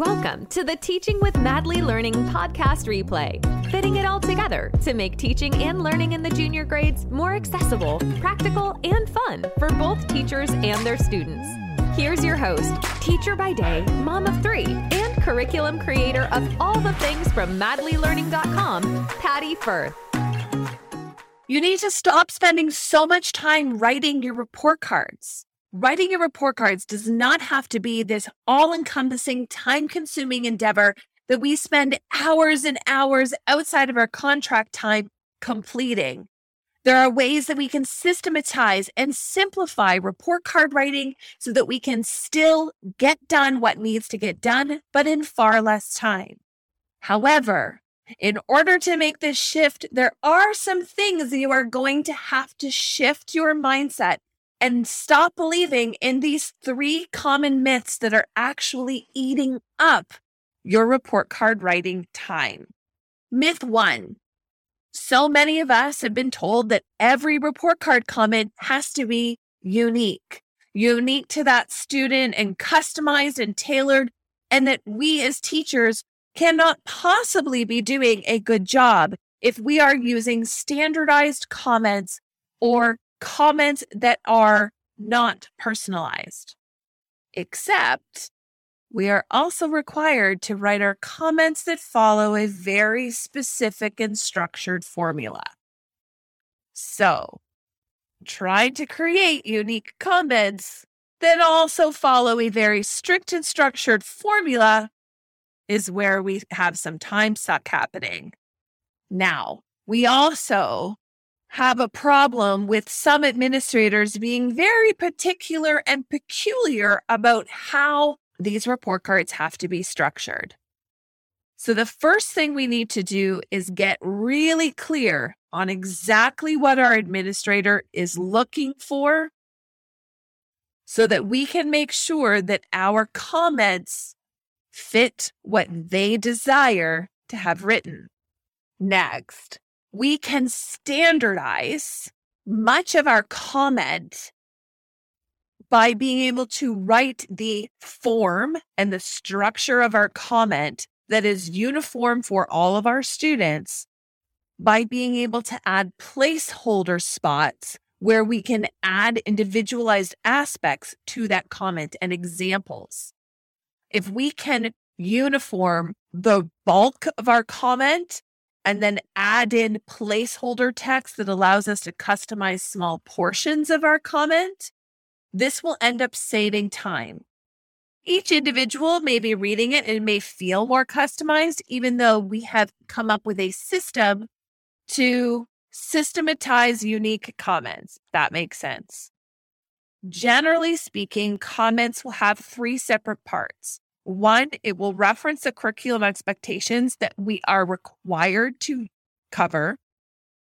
Welcome to the Teaching with Madly Learning podcast replay, fitting it all together to make teaching and learning in the junior grades more accessible, practical, and fun for both teachers and their students. Here's your host, teacher by day, mom of three, and curriculum creator of all the things from madlylearning.com, Patty Firth. You need to stop spending so much time writing your report cards. Writing your report cards does not have to be this all encompassing, time consuming endeavor that we spend hours and hours outside of our contract time completing. There are ways that we can systematize and simplify report card writing so that we can still get done what needs to get done, but in far less time. However, in order to make this shift, there are some things you are going to have to shift your mindset and stop believing in these three common myths that are actually eating up your report card writing time. Myth one. So many of us have been told that every report card comment has to be unique, unique to that student and customized and tailored, and that we as teachers cannot possibly be doing a good job if we are using standardized comments or comments that are not personalized. Except we are also required to write our comments that follow a very specific and structured formula. So, trying to create unique comments that also follow a very strict and structured formula is where we have some time suck happening. Now, we also have a problem with some administrators being very particular and peculiar about how these report cards have to be structured. So, the first thing we need to do is get really clear on exactly what our administrator is looking for so that we can make sure that our comments fit what they desire to have written. Next, we can standardize much of our comment by being able to write the form and the structure of our comment that is uniform for all of our students by being able to add placeholder spots where we can add individualized aspects to that comment and examples. If we can uniform the bulk of our comment and then add in placeholder text that allows us to customize small portions of our comment, this will end up saving time. Each individual may be reading it and may feel more customized, even though we have come up with a system to systematize unique comments. That makes sense. Generally speaking, comments will have three separate parts. One, it will reference the curriculum expectations that we are required to cover.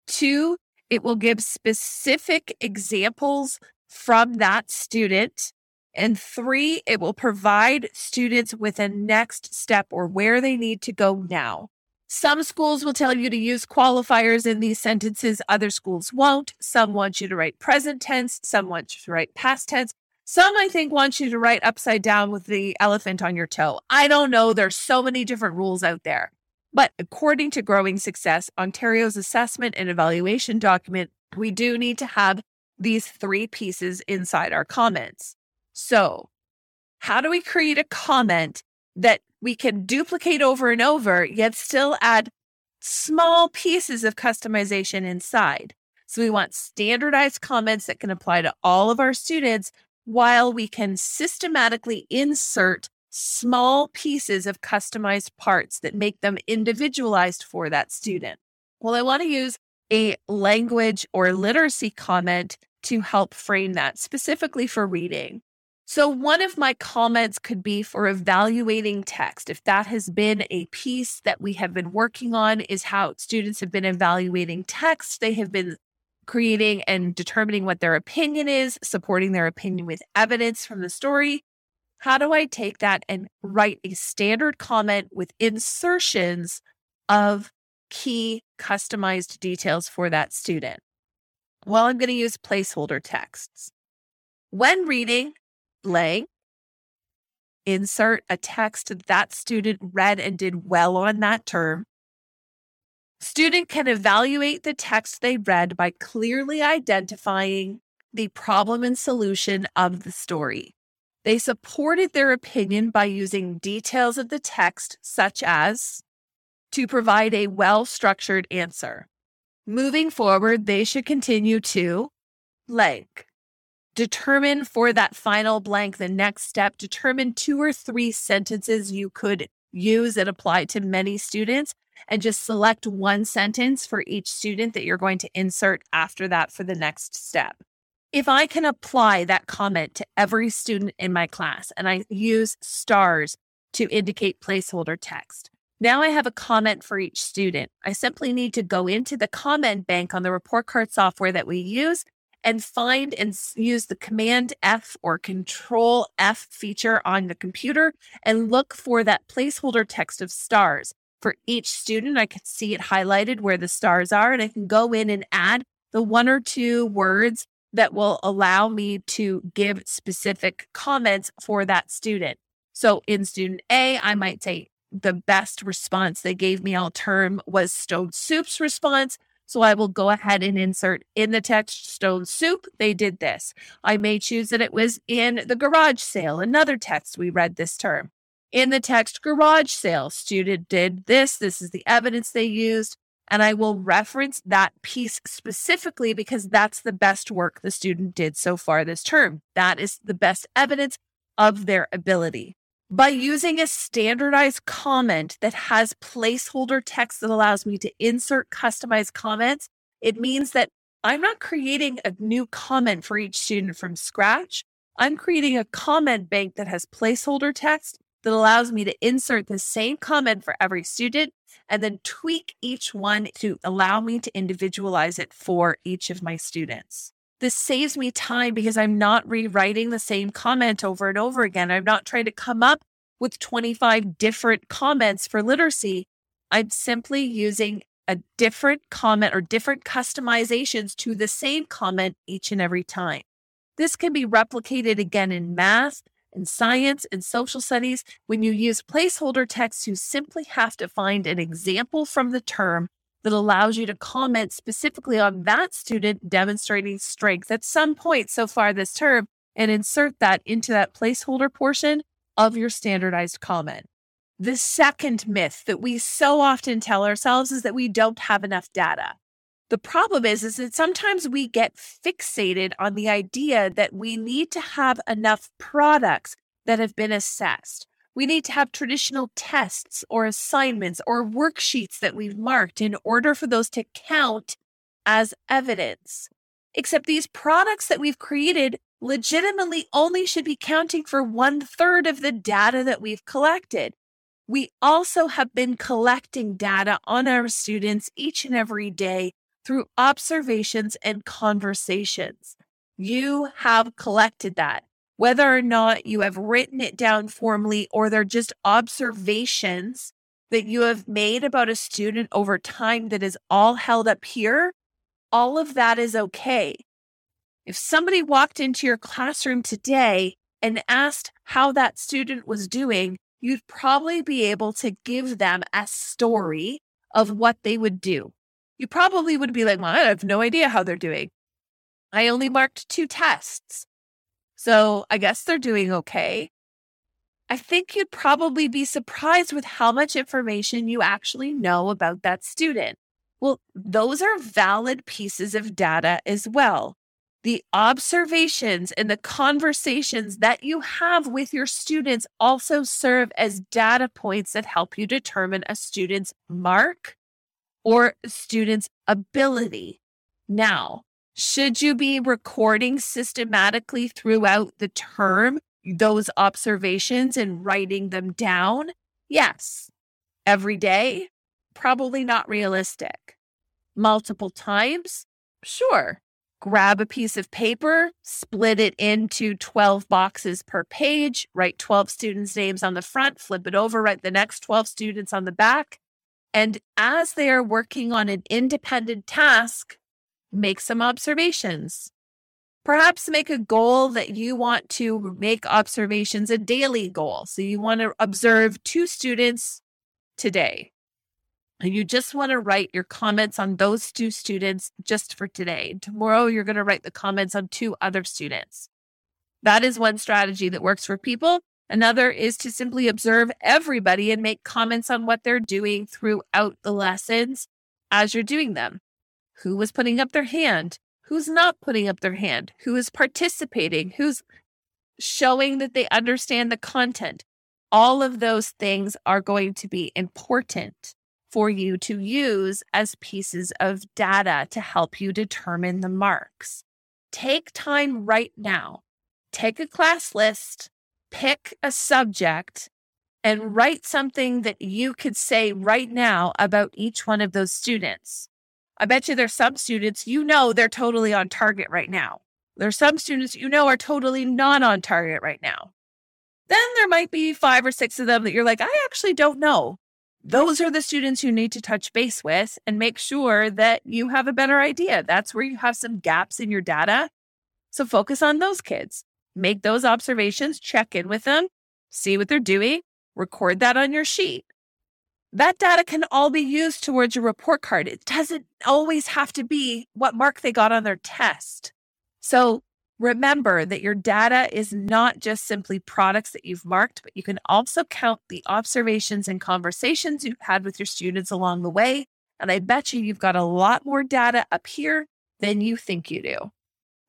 Two, it will give specific examples from that student. And three, it will provide students with a next step or where they need to go now. Some schools will tell you to use qualifiers in these sentences, other schools won't. Some want you to write present tense, some want you to write past tense. Some I think want you to write upside down with the elephant on your toe. I don't know. There's so many different rules out there. But according to Growing Success, Ontario's assessment and evaluation document, we do need to have these three pieces inside our comments. So, how do we create a comment that we can duplicate over and over, yet still add small pieces of customization inside? So, we want standardized comments that can apply to all of our students while we can systematically insert small pieces of customized parts that make them individualized for that student. Well, I want to use a language or literacy comment to help frame that specifically for reading. So, one of my comments could be for evaluating text. If that has been a piece that we have been working on, is how students have been evaluating text. They have been creating and determining what their opinion is, supporting their opinion with evidence from the story. How do I take that and write a standard comment with insertions of key customized details for that student? Well, I'm going to use placeholder texts. When reading blank, insert a text that student read and did well on that term. Student can evaluate the text they read by clearly identifying the problem and solution of the story. They supported their opinion by using details of the text, such as to provide a well structured answer. Moving forward, they should continue to blank. Determine for that final blank, the next step, determine two or three sentences you could use and apply to many students, and just select one sentence for each student that you're going to insert after that for the next step if I can apply that comment to every student in my class and I use stars to indicate placeholder text, now I have a comment for each student. I simply need to go into the comment bank on the report card software that we use and find and use the Command F or Control F feature on the computer and look for that placeholder text of stars. For each student, I can see it highlighted where the stars are, and I can go in and add the one or two words that will allow me to give specific comments for that student. So in student A, I might say the best response they gave me all term was Stone Soup's response. So I will go ahead and insert in the text Stone Soup, they did this. I may choose that it was in the garage sale, another text we read this term. In the text garage sale, student did this. This is the evidence they used. And I will reference that piece specifically because that's the best work the student did so far this term. That is the best evidence of their ability. By using a standardized comment that has placeholder text that allows me to insert customized comments, it means that I'm not creating a new comment for each student from scratch. I'm creating a comment bank that has placeholder text that allows me to insert the same comment for every student and then tweak each one to allow me to individualize it for each of my students. This saves me time because I'm not rewriting the same comment over and over again. I'm not trying to come up with 25 different comments for literacy. I'm simply using a different comment or different customizations to the same comment each and every time. This can be replicated again in math in science and social studies, when you use placeholder text, you simply have to find an example from the term that allows you to comment specifically on that student demonstrating strength at some point so far this term and insert that into that placeholder portion of your standardized comment. The second myth that we so often tell ourselves is that we don't have enough data. The problem is, is that sometimes we get fixated on the idea that we need to have enough products that have been assessed. We need to have traditional tests or assignments or worksheets that we've marked in order for those to count as evidence. Except these products that we've created legitimately only should be counting for one third of the data that we've collected. We also have been collecting data on our students each and every day through observations and conversations. You have collected that. Whether or not you have written it down formally or they're just observations that you have made about a student over time that is all held up here, all of that is okay. If somebody walked into your classroom today and asked how that student was doing, you'd probably be able to give them a story of what they would do you probably would be like, well, I have no idea how they're doing. I only marked two tests. So I guess they're doing okay. I think you'd probably be surprised with how much information you actually know about that student. Well, those are valid pieces of data as well. The observations and the conversations that you have with your students also serve as data points that help you determine a student's mark or student's ability. Now, should you be recording systematically throughout the term those observations and writing them down? Yes. Every day? Probably not realistic. Multiple times? Sure. Grab a piece of paper, split it into 12 boxes per page, write 12 students' names on the front, flip it over, write the next 12 students on the back, and as they are working on an independent task, make some observations. Perhaps make a goal that you want to make observations a daily goal. So you want to observe two students today. And you just want to write your comments on those two students just for today. Tomorrow, you're going to write the comments on two other students. That is one strategy that works for people. Another is to simply observe everybody and make comments on what they're doing throughout the lessons as you're doing them. Who was putting up their hand? Who's not putting up their hand? Who is participating? Who's showing that they understand the content? All of those things are going to be important for you to use as pieces of data to help you determine the marks. Take time right now. Take a class list, pick a subject, and write something that you could say right now about each one of those students. I bet you there's some students you know they're totally on target right now. There's some students you know are totally not on target right now. Then there might be five or six of them that you're like, I actually don't know those are the students you need to touch base with and make sure that you have a better idea. That's where you have some gaps in your data. So focus on those kids, make those observations, check in with them, see what they're doing, record that on your sheet. That data can all be used towards your report card. It doesn't always have to be what mark they got on their test. So Remember that your data is not just simply products that you've marked, but you can also count the observations and conversations you've had with your students along the way. And I bet you you've got a lot more data up here than you think you do.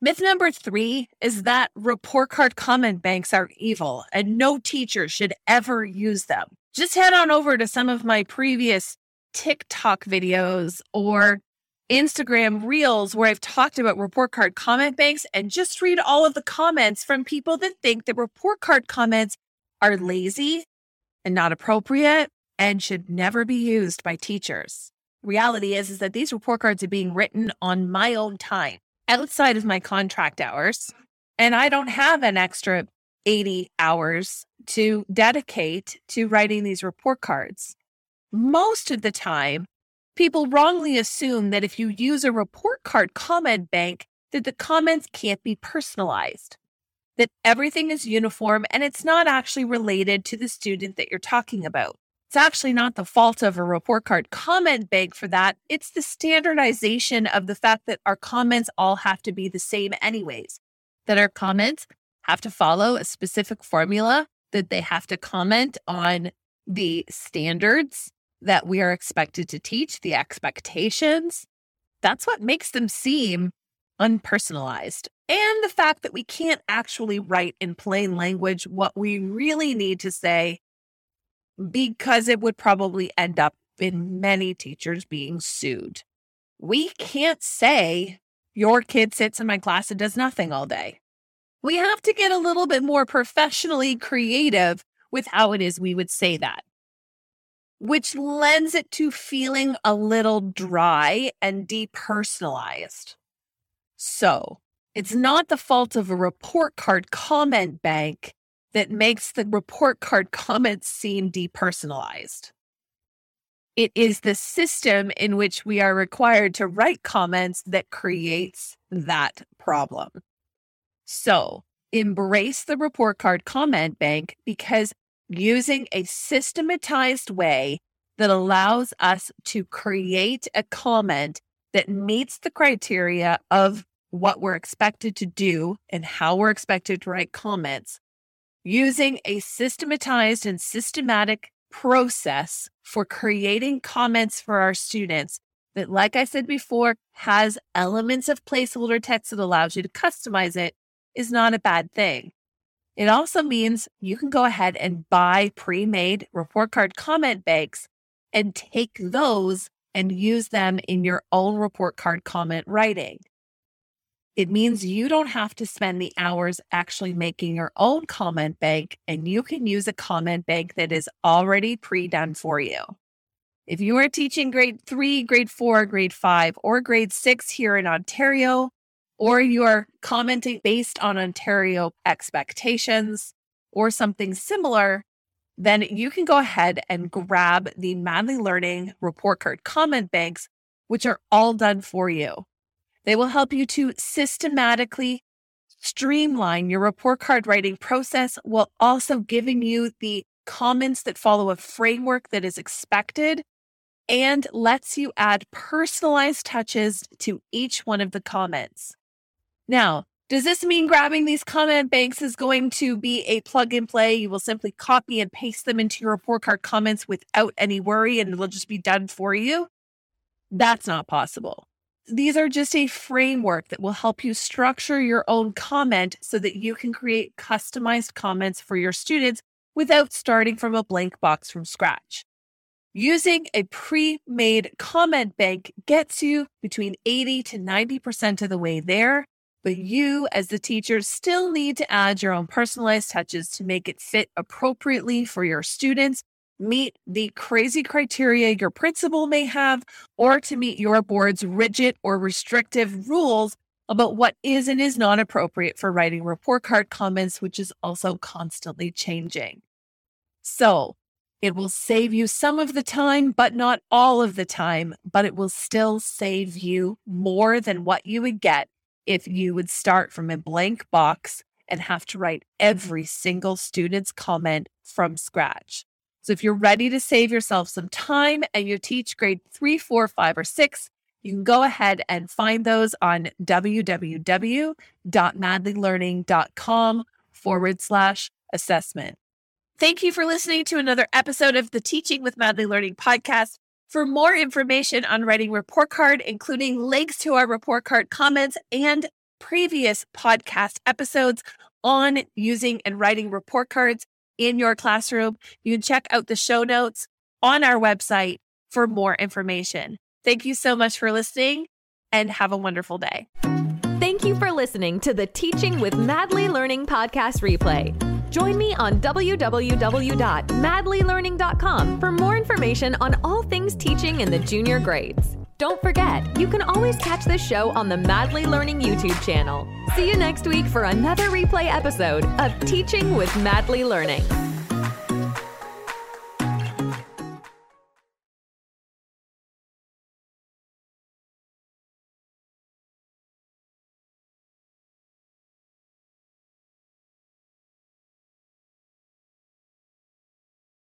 Myth number three is that report card comment banks are evil and no teacher should ever use them. Just head on over to some of my previous TikTok videos or Instagram reels where I've talked about report card comment banks and just read all of the comments from people that think that report card comments are lazy and not appropriate and should never be used by teachers. Reality is, is that these report cards are being written on my own time outside of my contract hours. And I don't have an extra 80 hours to dedicate to writing these report cards. Most of the time, People wrongly assume that if you use a report card comment bank, that the comments can't be personalized, that everything is uniform and it's not actually related to the student that you're talking about. It's actually not the fault of a report card comment bank for that. It's the standardization of the fact that our comments all have to be the same, anyways, that our comments have to follow a specific formula, that they have to comment on the standards that we are expected to teach, the expectations, that's what makes them seem unpersonalized. And the fact that we can't actually write in plain language what we really need to say because it would probably end up in many teachers being sued. We can't say, your kid sits in my class and does nothing all day. We have to get a little bit more professionally creative with how it is we would say that which lends it to feeling a little dry and depersonalized. So it's not the fault of a report card comment bank that makes the report card comments seem depersonalized. It is the system in which we are required to write comments that creates that problem. So embrace the report card comment bank because using a systematized way that allows us to create a comment that meets the criteria of what we're expected to do and how we're expected to write comments using a systematized and systematic process for creating comments for our students that, like I said before, has elements of placeholder text that allows you to customize it is not a bad thing. It also means you can go ahead and buy pre made report card comment banks and take those and use them in your own report card comment writing. It means you don't have to spend the hours actually making your own comment bank, and you can use a comment bank that is already pre done for you. If you are teaching grade three, grade four, grade five, or grade six here in Ontario, or you're commenting based on Ontario expectations or something similar, then you can go ahead and grab the Madly Learning report card comment banks, which are all done for you. They will help you to systematically streamline your report card writing process while also giving you the comments that follow a framework that is expected and lets you add personalized touches to each one of the comments. Now, does this mean grabbing these comment banks is going to be a plug and play? You will simply copy and paste them into your report card comments without any worry and it'll just be done for you? That's not possible. These are just a framework that will help you structure your own comment so that you can create customized comments for your students without starting from a blank box from scratch. Using a pre made comment bank gets you between 80 to 90% of the way there but you, as the teacher, still need to add your own personalized touches to make it fit appropriately for your students, meet the crazy criteria your principal may have, or to meet your board's rigid or restrictive rules about what is and is not appropriate for writing report card comments, which is also constantly changing. So, it will save you some of the time, but not all of the time, but it will still save you more than what you would get if you would start from a blank box and have to write every single student's comment from scratch. So if you're ready to save yourself some time and you teach grade three, four, five, or six, you can go ahead and find those on www.madlylearning.com forward slash assessment. Thank you for listening to another episode of the Teaching with Madly Learning podcast. For more information on writing report card, including links to our report card comments and previous podcast episodes on using and writing report cards in your classroom, you can check out the show notes on our website for more information. Thank you so much for listening and have a wonderful day. Thank you for listening to the Teaching with Madly Learning podcast replay. Join me on www.madlylearning.com for more information on all things teaching in the junior grades. Don't forget, you can always catch this show on the Madly Learning YouTube channel. See you next week for another replay episode of Teaching with Madly Learning.